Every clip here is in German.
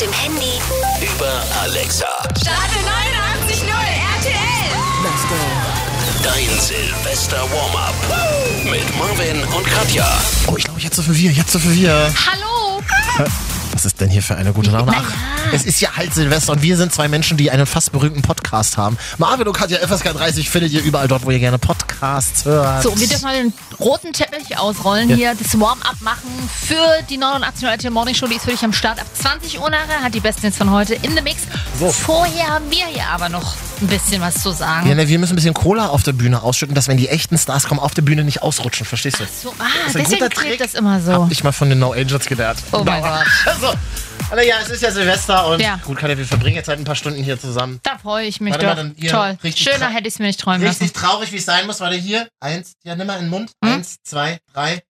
dem Handy, Über Alexa. Starte 89.0 RTL. Dein Silvester Warm-up. Mit Marvin und Katja. Oh, ich glaube, jetzt so für wir, jetzt so für wir. Hallo. Was ist denn hier für eine gute Laune? Ach, es ist ja halt Silvester und wir sind zwei Menschen, die einen fast berühmten Podcast haben. Marvin und Katja, FSK 30 findet ihr überall dort, wo ihr gerne Podcasts hört. So, wir dürfen mal den roten Teppich ausrollen Ja. hier, das Warm-up machen für die 89 RTL Morning Show. Die ist für dich am Start ab 20 Uhr nachher, hat die besten jetzt von heute in the Mix. So. Vorher haben wir hier aber noch ein bisschen was zu sagen. Ja, ne, wir müssen ein bisschen Cola auf der Bühne ausschütten, dass wenn die echten Stars kommen, auf der Bühne nicht ausrutschen, verstehst du? So, ah, Das ist ein deswegen guter klebt Trick. das immer so. Hab ich mal von den No Angels gelernt. Oh mein. Gott. Also, aber ja, es ist ja Silvester und Ja. gut, Katja, wir verbringen jetzt halt ein paar Stunden hier zusammen. Da freue ich mich Warte doch. mal, dann hier Toll. richtig Schöner hätte ich es mir nicht träumen lassen. Richtig traurig, wie es sein muss. Warte hier. Eins, ja, nimm mal in den Mund. Hm? Eins, zwei, drei.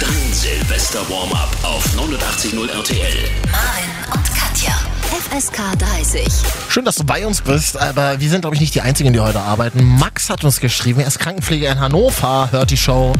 Dein Silvester Warm-up auf 89.0 RTL. Marvin und Katja. FSK 30. Schön, dass du bei uns bist, aber wir sind, glaube ich, nicht die Einzigen, die heute arbeiten. Max hat uns geschrieben, er ist Krankenpfleger in Hannover, hört die Show.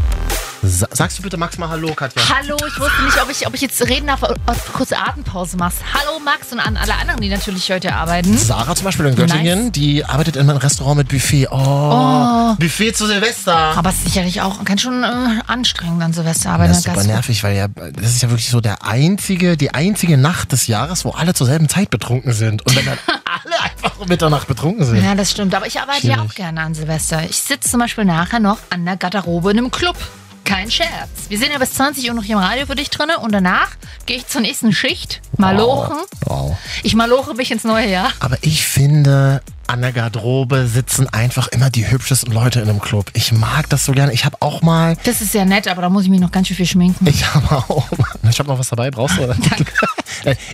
Sa sagst du bitte Max mal Hallo, Katja? Hallo, ich wusste nicht, ob ich, ob ich jetzt reden darf, ob du kurze Atempause machst. Hallo Max und an alle anderen, die natürlich heute arbeiten. Sarah zum Beispiel in Göttingen, Nice. die arbeitet in einem Restaurant mit Buffet. Oh, Buffet zu Silvester. Aber es ist sicherlich auch ganz schön äh, anstrengend an Silvester arbeiten. Das ist super nervig, weil ja, das ist ja wirklich so der einzige, die einzige Nacht des Jahres, wo alle zur selben Zeit betrunken sind. Und wenn dann alle einfach um Mitternacht betrunken sind. Ja, das stimmt. Aber ich arbeite ja Schwierig. auch gerne an Silvester. Ich sitze zum Beispiel nachher noch an der Garderobe in einem Club. Kein Scherz. Wir sind ja bis 20 Uhr noch hier im Radio für dich drinne und danach gehe ich zur nächsten Schicht. Malochen. Wow. Ich maloche mich ins neue Jahr. Aber ich finde, an der Garderobe sitzen einfach immer die hübschesten Leute in einem Club. Ich mag das so gerne. Ich habe auch mal, Das ist sehr nett, aber da muss ich mich noch ganz schön viel schminken. ich habe auch mal, ich habe noch was dabei, brauchst du? Danke.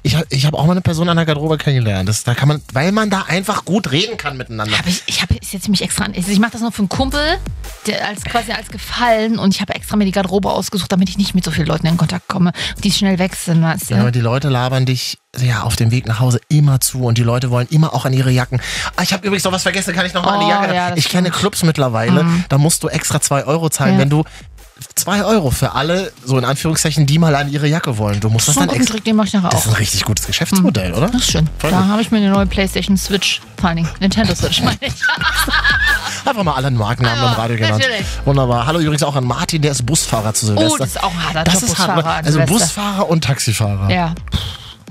Ich habe ich hab auch mal eine Person an der Garderobe kennengelernt. Das, da kann man, weil man da einfach gut reden kann miteinander. Hab ich ich habe setze mich extra an. Ich mache das noch für einen Kumpel, der als quasi als Gefallen und ich habe extra mir die Garderobe ausgesucht, damit ich nicht mit so vielen Leuten in Kontakt komme, die schnell wechseln, weißt du? Ja, aber die Leute labern dich ja auf dem Weg nach Hause immer zu und die Leute wollen immer auch an ihre Jacken. Ah, ich habe übrigens noch was vergessen, kann ich noch mal an die Oh, Jacke? ja, das ich kenne. Mhm. Clubs mittlerweile, da musst du extra zwei Euro zahlen, Ja. wenn du zwei Euro für alle, so in Anführungszeichen, die mal an ihre Jacke wollen. Du musst das einen dann extra. Den ich nachher Das ist auch. ein richtig gutes Geschäftsmodell, oder? Das ist schön. Voll da habe ich mir eine neue Playstation Switch, vor Dingen Nintendo Switch, meine ich. Einfach mal alle Markennamen Ja, im Radio genannt. natürlich. Wunderbar. Hallo übrigens auch an Martin, der ist Busfahrer zu Silvester. Oh, das ist auch ein harter Das Job, ist hart, ne? Also Silvester. Busfahrer und Taxifahrer. Ja.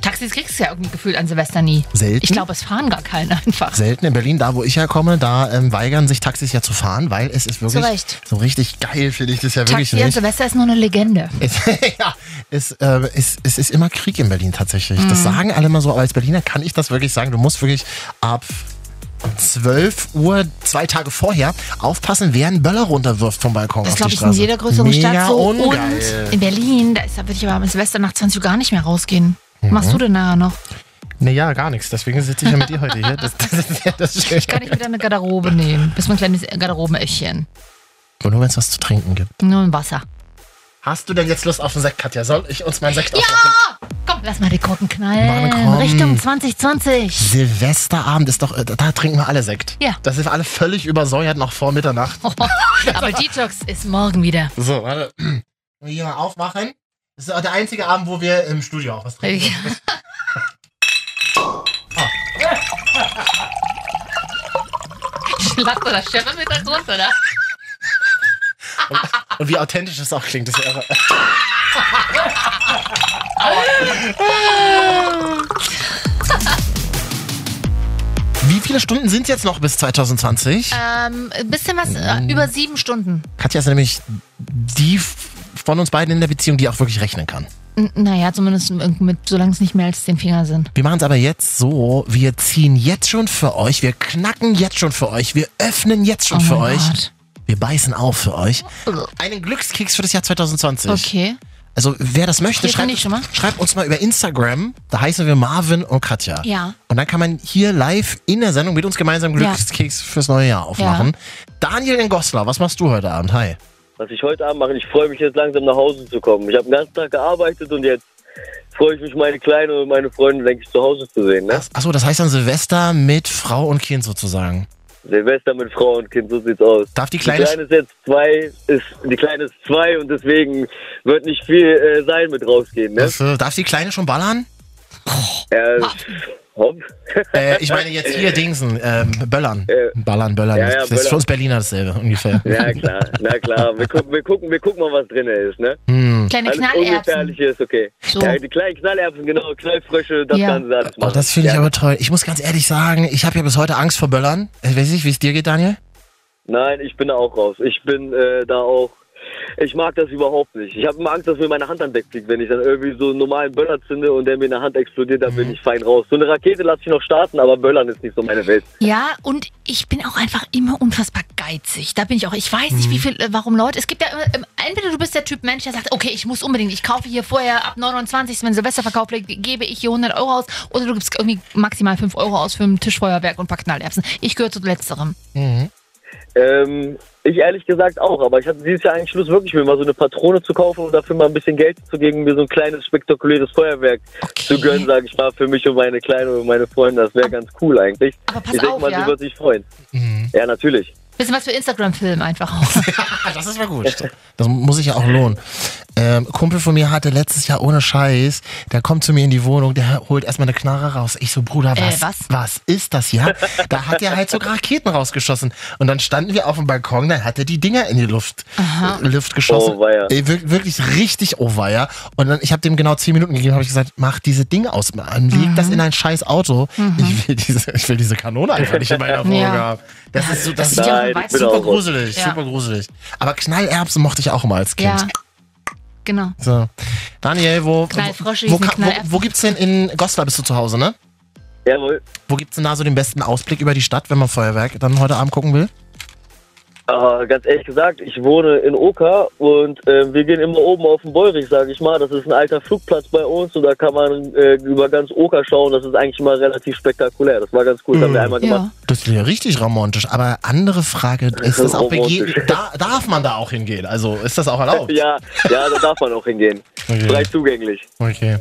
Taxis kriegst du ja irgendwie gefühlt an Silvester nie. Selten? Ich glaube, es fahren gar keine einfach. Selten in Berlin, da wo ich herkomme, da ähm, weigern sich Taxis ja zu fahren, weil es ist wirklich Zu Recht. so richtig geil, finde ich das ja wirklich Taxi an. Silvester ist nur eine Legende. Es, ja, es, äh, es, es ist immer Krieg in Berlin tatsächlich. Mhm. Das sagen alle immer so, aber als Berliner kann ich das wirklich sagen. Du musst wirklich ab 12 Uhr, zwei Tage vorher, aufpassen, wer einen Böller runterwirft vom Balkon Das glaube ich in jeder größeren Mega Stadt so. ungeil. Und in Berlin, da, ist, da würde ich aber am Silvester nach 20 Uhr gar nicht mehr rausgehen. Mhm. machst du denn nachher noch? Naja, gar nichts. Deswegen sitze ich ja mit dir heute hier. Das, das ist ja das Schöne. Ich kann nicht wieder eine Garderobe nehmen. Bist mein kleines Garderobenäffchen. Aber nur wenn es was zu trinken gibt. Nur ein Wasser. Hast du denn jetzt Lust auf einen Sekt, Katja? Soll ich uns meinen Sekt aufmachen? Ja! Komm, lass mal die Korken knallen. Mann, komm. Richtung 2020. Silvesterabend ist doch, äh, da trinken wir alle Sekt. Ja. Das ist alle völlig übersäuert noch vor Mitternacht. Aber Detox ist morgen wieder. So, warte. Hier mal aufmachen. Das ist auch der einzige Abend, wo wir im Studio auch was trinken. Schlacht oder Schäfer mit da drunter, oder? Und wie authentisch es auch klingt, das ist irre. Wie viele Stunden sind jetzt noch bis 2020? Ähm, ein bisschen was, äh, über sieben Stunden. Katja ist nämlich die von uns beiden in der Beziehung, die auch wirklich rechnen kann. N naja, zumindest mit, solange es nicht mehr als zehn Finger sind. Wir machen es aber jetzt so, wir ziehen jetzt schon für euch, wir knacken jetzt schon für euch, wir öffnen jetzt schon Oh für euch. Gott. Wir beißen auf für euch. Einen Glückskeks für das Jahr 2020. Okay. Also wer das möchte, schreibt, schreibt uns mal über Instagram. Da heißen wir Marvin und Katja. Ja. Und dann kann man hier live in der Sendung mit uns gemeinsam Ja. Glückskeks fürs neue Jahr aufmachen. Daniel in Goslar, was machst du heute Abend? Hi. Was ich heute Abend mache, ich freue mich jetzt langsam nach Hause zu kommen. Ich habe den ganzen Tag gearbeitet und jetzt freue ich mich, meine Kleine und meine Freunde, denke ich, zu Hause zu sehen. Ne? Achso, das heißt dann Silvester mit Frau und Kind sozusagen. Silvester mit Frau und Kind, so sieht's aus. Darf die Die Kleine... Kleine ist jetzt zwei, ist, die Kleine ist zwei und deswegen wird nicht viel äh, sein mit rausgehen, ne? Was, äh, darf die Kleine schon ballern? Äh, hopp. Äh, ich meine jetzt hier Dingsen, ähm, Böllern. Äh, Ballern, Böllern. ja, ja, das ist für uns Berliner dasselbe, ungefähr. Na klar, na klar. Wir gucken, wir gucken, wir gucken mal, was drin ist, ne? Hm. Kleine Alles Knallerbsen. Ist okay. So. Ja, die kleinen Knallerbsen, genau, Knallfrösche, das Ja. Ganze alles Oh, machen. das finde ich ja. aber toll. Ich muss ganz ehrlich sagen, ich habe ja bis heute Angst vor Böllern. Ich weiß nicht, wie es dir geht, Daniel? Nein, ich bin da auch raus. Ich bin äh, da auch. Ich mag das überhaupt nicht. Ich habe immer Angst, dass mir meine Hand an Deck fliegt, wenn ich dann irgendwie so einen normalen Böller zünde und der mir in der Hand explodiert, dann Mhm. bin ich fein raus. So eine Rakete lasse ich noch starten, aber Böllern ist nicht so meine Welt. Ja, und ich bin auch einfach immer unfassbar geizig. Da bin ich auch. Ich weiß Mhm. nicht, wie viel, äh, warum Leute. Es gibt ja immer, ähm, entweder du bist der Typ Mensch, der sagt, okay, ich muss unbedingt, ich kaufe hier vorher ab 29. wenn Silvester verkauft wird, gebe ich hier 100 Euro aus. Oder du gibst irgendwie maximal 5 Euro aus für ein Tischfeuerwerk und ein paar Knallerbsen. Ich gehöre zu letzterem. Ähm, ich ehrlich gesagt auch, aber ich hatte dieses Jahr eigentlich Schluss, wirklich mir mal so eine Patrone zu kaufen und dafür mal ein bisschen Geld zu geben, mir so ein kleines, spektakuläres Feuerwerk Okay. zu gönnen, sage ich mal, für mich und meine Kleine und meine Freunde. Das wäre ganz cool eigentlich. Aber pass ich denke mal, ja. sie wird sich freuen. Mhm. Ja, natürlich. Bisschen was für Instagram-Film einfach auch. Das ist mal gut. Das muss sich ja auch lohnen. Ähm, Kumpel von mir hatte letztes Jahr ohne Scheiß, der kommt zu mir in die Wohnung, der holt erstmal eine Knarre raus. Ich so, Bruder, Äh, was, was? was ist das ja? Da hat er halt so Raketen rausgeschossen. Und dann standen wir auf dem Balkon, dann hat er die Dinger in die Luft, äh, Luft geschossen. Oh, weia. Ey, wir- wirklich richtig oh weia. Und dann, ich habe dem genau zehn Minuten gegeben, habe ich gesagt, mach diese Dinge aus, Mann, leg das in ein scheiß Auto. Ich, will diese, ich will diese Kanone einfach nicht in meiner Wohnung Ja. haben. Das ist so, das ist ja auch Nein, super gruselig, Ja. super gruselig. Aber Knallerbsen mochte ich auch immer als Kind. ja. Genau. So. Daniel, wo, wo, wo, wo, wo gibt's denn in Goslar bist du zu Hause, ne? Jawohl. Wo gibt's denn da so den besten Ausblick über die Stadt, wenn man Feuerwerk dann heute Abend gucken will? Äh, ganz ehrlich gesagt, ich wohne in Oka und äh, wir gehen immer oben auf den Beurich, sage ich mal. Das ist ein alter Flugplatz bei uns und da kann man äh, über ganz Oka schauen. Das ist eigentlich immer relativ spektakulär. Das war ganz cool. Das haben wir einmal gemacht. Ja. Das ist ja richtig romantisch. Aber andere Frage, ist das auch? Da, darf man da auch hingehen? Also ist das auch erlaubt? Ja, ja, da darf man auch hingehen. Okay. Frei zugänglich. Okay.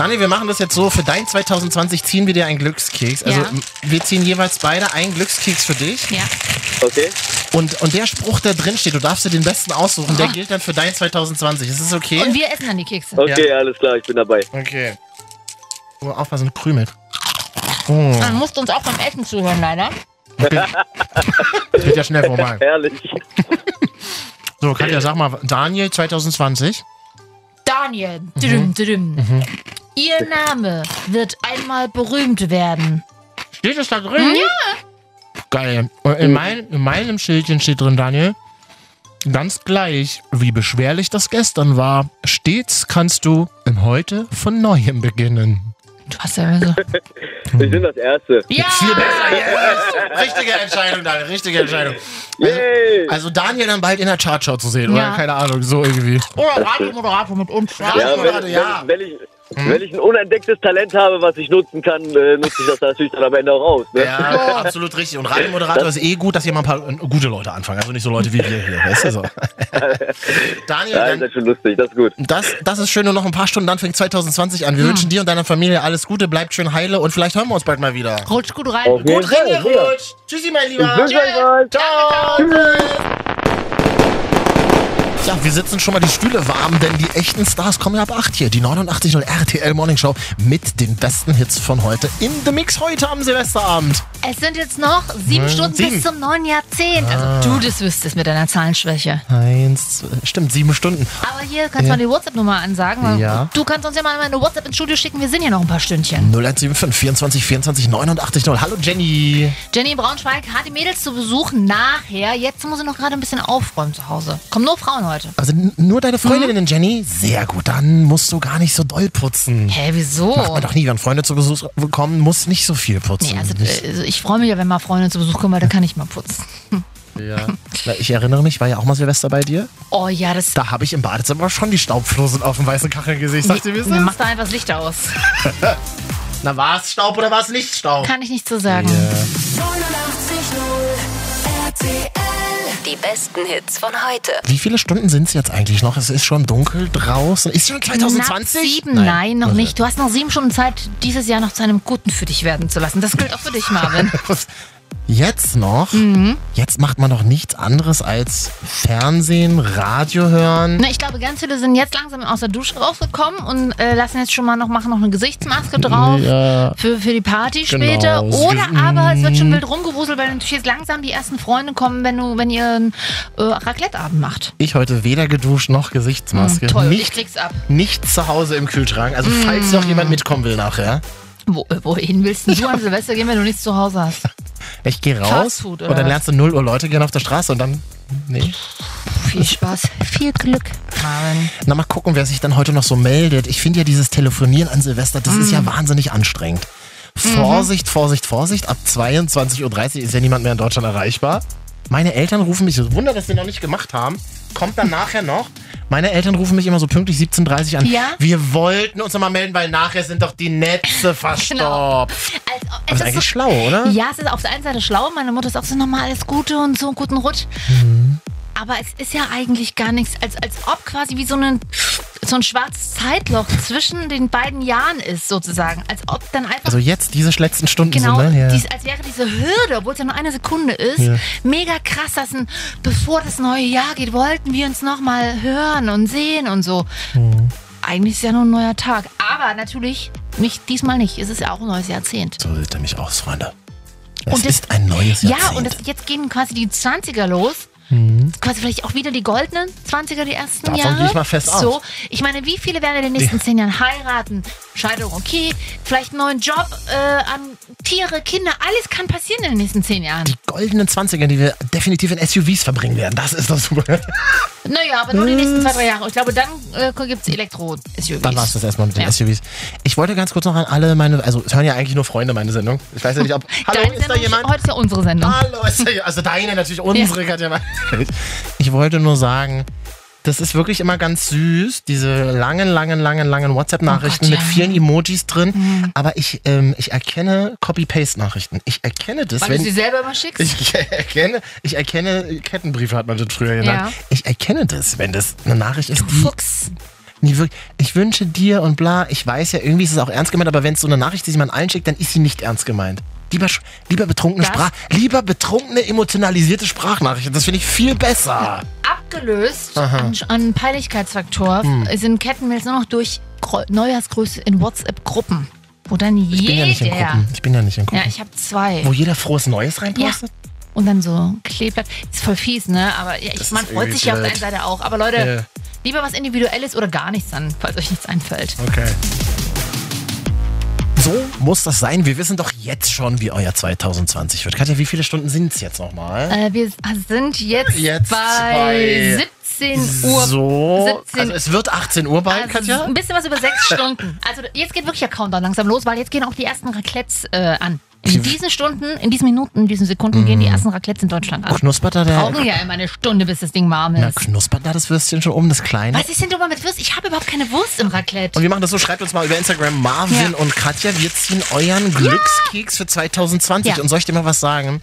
Daniel, wir machen das jetzt so. Für dein 2020 ziehen wir dir einen Glückskeks. Also Ja. wir ziehen jeweils beide einen Glückskeks für dich. Ja. Okay? Und, und der Spruch, der drin steht, du darfst dir den besten aussuchen, der Ah. gilt dann für dein 2020. Ist das okay? Und wir essen dann die Kekse. Okay, alles klar, ich bin dabei. Okay. Nur aufpassen, krümelt. Oh, Man muss uns auch beim Essen zuhören, leider. das geht ja schnell vorbei. Herrlich. So, Katja, sag mal, Daniel 2020. Daniel. Mhm. Düm, düm. Ihr Name wird einmal berühmt werden. Steht es da drin? Ja. Geil. Und in, mein, in meinem Schildchen steht drin, Daniel, ganz gleich, wie beschwerlich das gestern war, stets kannst du im Heute von Neuem beginnen. Du hast ja also. Ich bin das Erste. Ja! Viel besser, yes! Richtige Entscheidung, Daniel, richtige Entscheidung. Also, also Daniel dann bald in der Chartshow zu sehen, oder? Ja. Keine Ahnung, so irgendwie. Oder Radiomoderator mit uns. Ja, Ja, wenn, ja. wenn, wenn, ich, wenn ich ein unentdecktes Talent habe, was ich nutzen kann, äh, nutze ich das natürlich dann am Ende auch aus. Ne? Ja, absolut richtig. Und Radiomoderator ist eh gut, dass hier mal ein paar äh, gute Leute anfangen. Also nicht so Leute wie wir hier, weißt du so. Daniel, Ja, dann, das ist schon lustig, das ist gut. das, das ist schön. Nur noch ein paar Stunden, dann fängt 2020 an. Wir wünschen dir und deiner Familie alles Gute, bleibt schön heile und vielleicht hören wir uns bald mal wieder. Rutsch gut rein. Auf Gut reingerutscht. Tschüssi, mein Lieber. Ich wünsche euch was. Ja, wir sitzen schon mal die Stühle warm, denn die echten Stars kommen ja ab 8 hier. Die 89.0 RTL Morning Show mit den besten Hits von heute in The Mix heute am Silvesterabend. Es sind jetzt noch sieben Neun, Stunden sieben. bis zum neuen Jahrzehnt. Also du das wüsstest mit deiner Zahlenschwäche. Eins, zwei, stimmt, sieben Stunden. Aber hier kannst du mal die WhatsApp-Nummer ansagen. Ja. Du kannst uns ja mal eine WhatsApp ins Studio schicken. Wir sind hier noch ein paar Stündchen. 0175 24 24 89 0. Hallo Jenny. Jenny Braunschweig hat die Mädels zu Besuch nachher. Jetzt muss sie noch gerade ein bisschen aufräumen zu Hause. Kommen nur Frauen heute. Also n- nur deine Freundinnen, Mhm. Jenny? Sehr gut, dann musst du gar nicht so doll putzen. Hä, wieso? Macht man doch nie, wenn Freunde zu Besuch kommen, muss nicht so viel putzen. Nee, also, also ich freue mich ja, wenn mal Freunde zu Besuch kommen, weil da kann ich mal putzen. ja. Ich erinnere mich, war ja auch mal Silvester bei dir. Oh ja, das Da habe ich im Badezimmer schon die Staubflosen auf dem weißen Kachel gesehen. Ich sagte, wie Nee? Mach da einfach das Licht aus. Na, war es Staub oder war es nicht Staub? Kann ich nicht so sagen. Die Die besten Hits von heute. Wie viele Stunden sind es jetzt eigentlich noch? Es ist schon dunkel draußen. Ist schon 2020? Knapp sieben, nein, noch nicht. Du hast noch sieben Stunden Zeit, dieses Jahr noch zu einem Guten für dich werden zu lassen. Das gilt auch für dich, Marvin. Jetzt noch? Mhm. Jetzt macht man doch nichts anderes als Fernsehen, Radio hören. Na, ich glaube, ganz viele sind jetzt langsam aus der Dusche rausgekommen und äh, lassen jetzt schon mal noch, machen noch eine Gesichtsmaske drauf Ja. für, für die Party Genau. später. Oder ist- aber es wird schon wild rumgewuselt, weil natürlich jetzt langsam die ersten Freunde kommen, wenn du, wenn ihr einen äh, Raclette-Abend macht. Ich heute weder geduscht noch Gesichtsmaske. Hm, toll, ich nicht, krieg's ab. nicht zu Hause im Kühlschrank. Also falls noch jemand mitkommen will nachher. Wo, äh, wohin willst denn du an Silvester gehen, wenn du nichts zu Hause hast? Ich gehe raus Fastfood, oder und dann was? lernst du 0 Uhr Leute gehen auf der Straße und dann. Nee. Viel Spaß, viel Glück, Marvin. Na, mal gucken, wer sich dann heute noch so meldet. Ich finde ja dieses Telefonieren an Silvester, das Mm. ist ja wahnsinnig anstrengend. Mhm. Vorsicht, Vorsicht, Vorsicht. Ab 22.30 Uhr ist ja niemand mehr in Deutschland erreichbar. Meine Eltern rufen mich, Wunder, dass wir noch nicht gemacht haben. Kommt dann nachher noch. Meine Eltern rufen mich immer so pünktlich 17.30 Uhr an. Ja? Wir wollten uns noch mal melden, weil nachher sind doch die Netze verstopft. Genau. Das Als, ob- ist eigentlich so, schlau, oder? Ja, es ist auf der einen Seite schlau. Meine Mutter ist auch so nochmal alles Gute und so einen guten Rutsch. Mhm. Aber es ist ja eigentlich gar nichts, als, als ob quasi wie so, ein so ein schwarzes Zeitloch zwischen den beiden Jahren ist, sozusagen. Als ob dann einfach. Also jetzt diese letzten Stunden Genau, sind, ne? Ja. dies, als wäre diese Hürde, obwohl es ja nur eine Sekunde ist, Ja. mega krass, dass ein, bevor das neue Jahr geht, wollten wir uns nochmal hören und sehen und so. Mhm. Eigentlich ist es ja nur ein neuer Tag. Aber natürlich, nicht, diesmal nicht. Es ist ja auch ein neues Jahrzehnt. So sieht er mich aus, Freunde. Es Und das- ist ein neues Ja, Jahrzehnt. und das, jetzt gehen quasi die 20er los. Quasi vielleicht auch wieder die goldenen 20er, die ersten Davon Jahre. gehe ich mal fest aus. So, ich meine, wie viele werden in den nächsten zehn Jahren heiraten? Scheidung, okay. Vielleicht einen neuen Job äh, an Tiere, Kinder. Alles kann passieren in den nächsten zehn Jahren. die goldenen 20er, die wir definitiv in SUVs verbringen werden. Das ist das super. Naja, aber nur die nächsten zwei, drei Jahre. Ich glaube, dann äh, gibt es Elektro-SUVs. Dann war es das erstmal mit den Ja. SUVs. Ich wollte ganz kurz noch an alle meine, also es hören ja eigentlich nur Freunde meine Sendung. Ich weiß ja nicht, ob. Hallo, Deine ist da Sendung, jemand? Heute ist ja unsere Sendung. Hallo, ist da, also deine natürlich, unsere Katja Meinfeld. Ich wollte nur sagen, das ist wirklich immer ganz süß, diese langen, langen, langen, langen WhatsApp-Nachrichten Oh Gott, mit ja. Mhm. vielen Emojis drin. Aber ich, ähm, ich erkenne Copy-Paste-Nachrichten. Ich erkenne das, Weil wenn. du sie selber immer schickst. Ich erkenne, ich erkenne, Kettenbriefe hat man das früher genannt. Ja. Ich erkenne das, wenn das eine Nachricht ist, du Fuchs. nie wirklich, ich wünsche dir und bla, ich weiß ja, irgendwie ist es auch ernst gemeint, aber wenn es so eine Nachricht ist, die man allen schickt, dann ist sie nicht ernst gemeint. Lieber, lieber betrunkene Das- Sprach, lieber betrunkene, emotionalisierte Sprachnachrichten. Das finde ich viel besser. Abgelöst an, an Peinlichkeitsfaktor Hm. sind Kettenmails nur noch durch Neujahrsgrüße in WhatsApp-Gruppen. Wo dann Ich bin ja nicht in jeder. Gruppen. Ich bin ja nicht in Gruppen. Ja, ich habe zwei. Wo jeder frohes Neues reinpostet? Und dann so Kleeblatt. Ist voll fies, ne? Aber ja, ich, man freut sich ja auf der einen Seite auch. Aber Leute, Ja. lieber was Individuelles oder gar nichts dann, falls euch nichts einfällt. Okay. So muss das sein. Wir wissen doch jetzt schon, wie euer 2020 wird. Katja, wie viele Stunden sind es jetzt nochmal? Äh, wir sind jetzt, Jetzt bei bei 17 Uhr. So, 17 also es wird 18 Uhr bald, Also Katja. ein bisschen was über sechs Stunden. Also jetzt geht wirklich der Countdown langsam los, weil jetzt gehen auch die ersten Raclettes äh, an. In diesen Stunden, in diesen Minuten, in diesen Sekunden gehen die Mhm. ersten Raclettes in Deutschland an. Knuspert da der... Brauchen ja immer eine Stunde, bis das Ding warm Na, ist. knuspert da das Würstchen schon um, das Kleine? Was ist denn mal mit Wurst? Ich habe überhaupt keine Wurst im Raclette. Und wir machen das so, schreibt uns mal über Instagram Marvin Ja. und Katja. Wir ziehen euren Glückskeks für 2020. Ja. Hm. Und soll ich dir mal was sagen?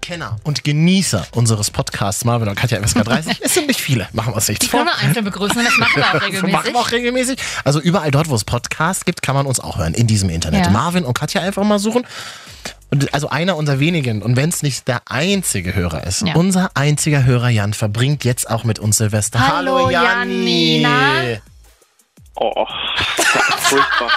Kenner und Genießer unseres Podcasts Marvin und Katja FSK 30. es sind nicht viele, machen wir uns nichts Die können wir einzeln begrüßen und das machen wir auch Das regelmäßig. machen wir auch regelmäßig. Also überall dort, wo es Podcasts gibt, kann man uns auch hören in diesem Internet. Ja. Marvin und Katja einfach mal suchen. Und also einer unserer wenigen, und wenn es nicht der einzige Hörer ist, Ja. unser einziger Hörer Jan verbringt jetzt auch mit uns Silvester. Hallo, Janni. Janina. Oh, furchtbar.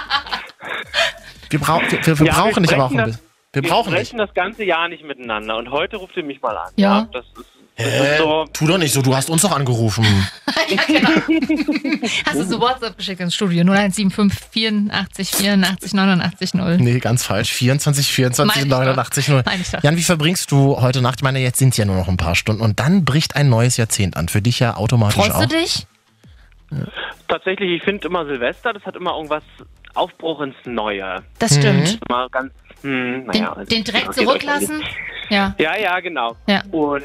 Wir, brau wir, wir, wir Ja, brauchen wir dich aber auch ein bisschen. Wir brauchen wir dich. sprechen das ganze Jahr nicht miteinander und heute ruft ihr mich mal an. Ja. Das ist, Hä? so. Tu doch nicht so, du hast uns doch angerufen. ja, genau. Hast du so WhatsApp geschickt ins Studio? 0175 84 84 89 0. Nee, ganz falsch. 24, 24, Meine ich doch. 89, 0. Meine ich doch. Jan, wie verbringst du heute Nacht? Ich meine, jetzt sind es ja nur noch ein paar Stunden und dann bricht ein neues Jahrzehnt an. Für dich ja automatisch Freust auch. du dich? Tatsächlich, ich finde immer Silvester, das hat immer irgendwas Aufbruch ins Neue. Das stimmt. Immer ganz, hm, Den, naja. also, den euch zurücklassen? Ja. Ja, ja, genau. Ja. Und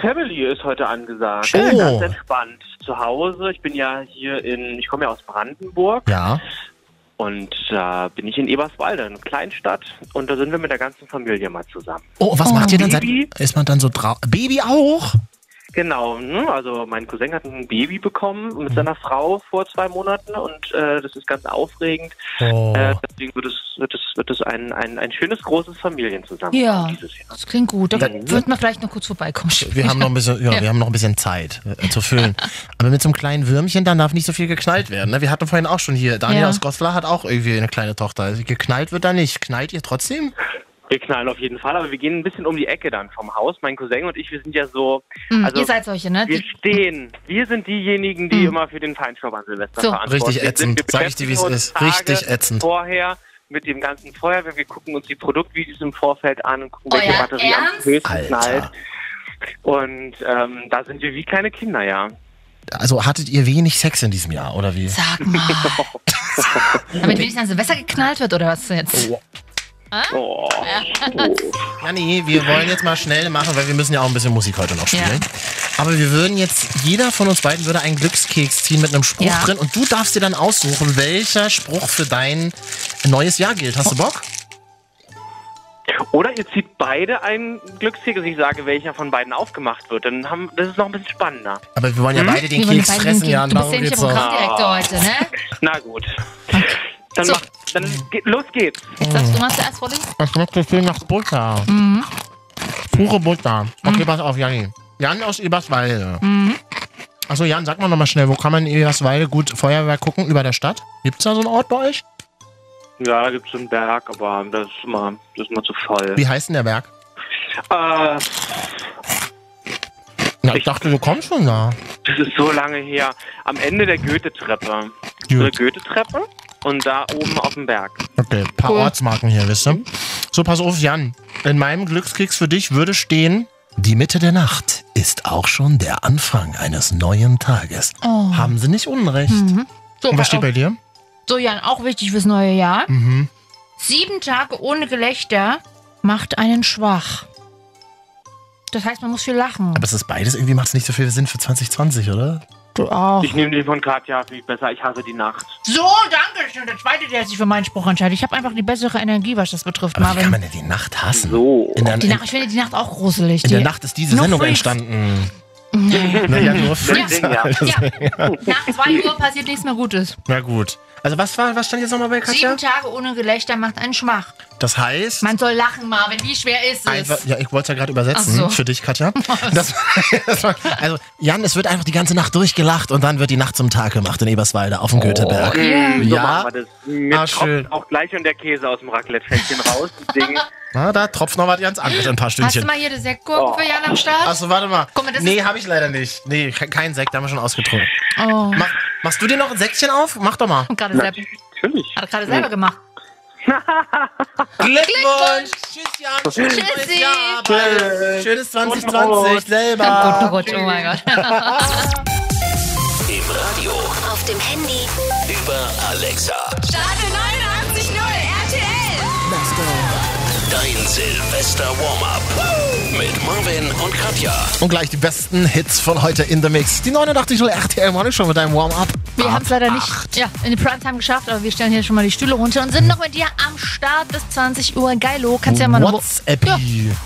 Family ist heute angesagt. Oh. Ganz entspannt. Zu Hause. Ich bin ja hier in, ich komme ja aus Brandenburg Ja. und da bin ich in Eberswalde, eine Kleinstadt. Und da sind wir mit der ganzen Familie mal zusammen. Oh, was Oh. macht ihr dann? Seid, Baby. ist man dann so drau Baby auch? Genau, ne? also mein Cousin hat ein Baby bekommen mit seiner Frau vor zwei Monaten und äh, das ist ganz aufregend. Oh. Äh, deswegen wird es, wird es, wird es ein, ein, ein schönes, großes Familienzusammenkommen Ja, dieses Jahr. das klingt gut. Da Dann- wird man vielleicht noch kurz vorbeikommen. Wir haben noch ein bisschen, ja, Ja. wir haben noch ein bisschen Zeit äh, zu füllen. Aber mit so einem kleinen Würmchen, dann darf nicht so viel geknallt werden. Ne? Wir hatten vorhin auch schon hier, Daniel Ja. aus Goslar hat auch irgendwie eine kleine Tochter. Also geknallt wird da nicht. Knallt ihr trotzdem? Wir knallen auf jeden Fall, aber wir gehen ein bisschen um die Ecke dann vom Haus. Mein Cousin und ich, wir sind ja so, Hm, also ihr seid solche, ne? wir Die, stehen. Wir sind diejenigen, die immer für den Feinstaub an Silvester So. verantwortlich Richtig ätzend. sind. Sag ich dir, wie es ist. Richtig Tage ätzend. Vorher mit dem ganzen Feuerwehr. Wir gucken uns die Produktvideos im Vorfeld an und gucken, Euer welche Batterie am Ernst? höchsten Alter. knallt. Und ähm, da sind wir wie kleine Kinder, ja. Also hattet ihr wenig Sex in diesem Jahr, oder wie? sag mal. Damit wenigstens an Silvester geknallt wird, oder was jetzt? Oh. Ja, nee, wir wollen jetzt mal schnell machen, weil wir müssen ja auch ein bisschen Musik heute noch spielen. Aber wir würden jetzt, jeder von uns beiden würde einen Glückskeks ziehen mit einem Spruch Ja. drin und du darfst dir dann aussuchen, welcher Spruch für dein neues Jahr gilt. Hast du Bock? Oder ihr zieht beide einen Glückskeks und ich sage, welcher von beiden aufgemacht wird. Dann haben, das ist noch ein bisschen spannender. Aber wir wollen ja beide den Wir Keks fressen, den ja. Du bist ja nicht der doch. Programmdirektor heute, ne? Na gut. Dann, So. mach, dann geht, los geht's. Jetzt darfst du mal zuerst vorlesen. Das schmeckt so viel nach Butter. Pure Butter. Okay, pass auf, Janni. Jan aus Eberswalde. Achso, Jan, sag mal nochmal schnell, wo kann man in Eberswalde gut Feuerwehr gucken? Über der Stadt? Gibt's da so einen Ort bei euch? Ja, da gibt es einen Berg, aber das ist immer, das ist immer zu voll. Wie heißt denn der Berg? Äh, Na, ich dachte, du kommst schon da. das ist so lange her. Am Ende der Goethe-Treppe. So eine Goethe-Treppe und da oben auf dem Berg. Okay, ein paar Cool. Ortsmarken hier, wisst ihr? So, pass auf, Jan. In meinem Glückskeks für dich würde stehen, die Mitte der Nacht ist auch schon der Anfang eines neuen Tages. Oh. Haben sie nicht unrecht. So, Und was steht bei, bei dir? so, Jan, auch wichtig fürs neue Jahr. Mhm. Sieben Tage ohne Gelächter macht einen schwach. Das heißt, man muss viel lachen. Aber es ist beides, irgendwie macht es nicht so viel Sinn für 2020, oder? Du auch. Ich nehme den von Katja viel besser. Ich hasse die Nacht. So, danke schön. Der zweite, der sich für meinen Spruch entscheidet. Ich habe einfach die bessere Energie, was das betrifft, Aber wie kann Marvin. man denn die Nacht hassen? So. In der, Die Nacht, ich finde die Nacht auch gruselig. in Die, der Nacht ist diese No Sendung freaks. entstanden. Naja, nur Freaks. Ja. Ja, nach zwei Uhr passiert nichts mehr Gutes. Na gut. Also was war, was stand jetzt nochmal bei Katja? Sieben Tage ohne Gelächter macht einen schwach. Das heißt, Man soll lachen, Marvin. Wie schwer ist es? einfach, ja, ich wollte es ja gerade übersetzen so. für dich, Katja. Das, das war, also Jan, es wird einfach die ganze Nacht durchgelacht und dann wird die Nacht zum Tag gemacht in Eberswalde auf dem Goetheberg. So Ja, machen wir das. Mir Ah, schön. auch gleich und der Käse aus dem Raclette-Fännchen raus. Deswegen, na, da tropft noch was ganz anderes in ein paar Hast du Stündchen. mal hier die Sektgurken für Jan am Start? Achso, warte mal. Guck mal, das nee, habe ich leider nicht. Nee, ke- kein Sekt, da haben wir schon ausgetrunken. Oh, Mach, machst du dir noch ein Säckchen auf? Mach doch mal. gerade selber, natürlich. hat er gerade selber gemacht. Glückwunsch! Tschüss, Jan. Schönes neues Tschüssi. Jahr. Bald. Schönes 2020 Rutsch. selber. Guten Rutsch, oh mein Gott. Im Radio, Auf dem Handy. über Alexa. Starte 89.0 Dein Silvester-Warm-up. Mit Marvin und Katja. Und gleich die besten Hits von heute in the Mix. Die 89.0 RTL Morning Show mit deinem Warm-up. Wir Ab haben es leider nicht ja, in die Primetime geschafft, aber wir stellen hier schon mal die Stühle runter und sind noch mit dir am Start bis 20 Uhr. Geilo, kannst ja mal eine WhatsApp. ja,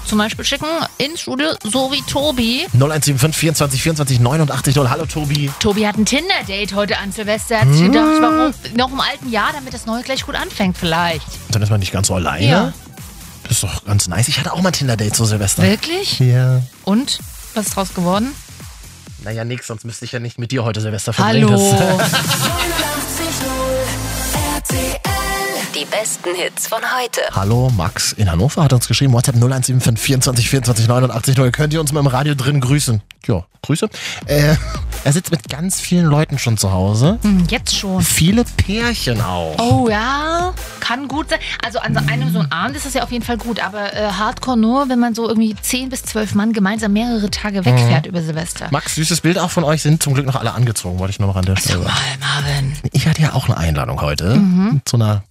zum Beispiel schicken ins Studio, so wie Tobi. 0175 24 24 89 0. Hallo Tobi. Tobi hat ein Tinder-Date heute an Silvester. Er hat sich gedacht, warum noch im alten Jahr, damit das neue gleich gut anfängt vielleicht. Dann ist man nicht ganz so alleine. Ja. Das ist doch ganz nice. Ich hatte auch mal ein Tinder-Date zu Silvester. Wirklich? Ja. Und? Was ist draus geworden? Naja, nix, sonst müsste ich ja nicht mit dir heute Silvester verbringen. Hallo. Das- 89.0 RTL. Die besten Hits von heute. Hallo, Max in Hannover hat uns geschrieben, WhatsApp 0175 24 24 89 0. Könnt ihr uns mal im Radio drin grüßen? Ja, Grüße. Äh, er sitzt mit ganz vielen Leuten schon zu Hause. Hm, Jetzt schon. Viele Pärchen auch. Oh ja, kann gut sein. Also an so einem so einem Abend ist das ja auf jeden Fall gut, aber äh, Hardcore nur, wenn man so irgendwie 10 bis 12 Mann gemeinsam mehrere Tage wegfährt über Silvester. Max, süßes Bild auch von euch, sind zum Glück noch alle angezogen, wollte ich noch mal an der Stelle Mal, sagen. Marvin. Ich hatte ja auch eine Einladung heute Mhm. zu einer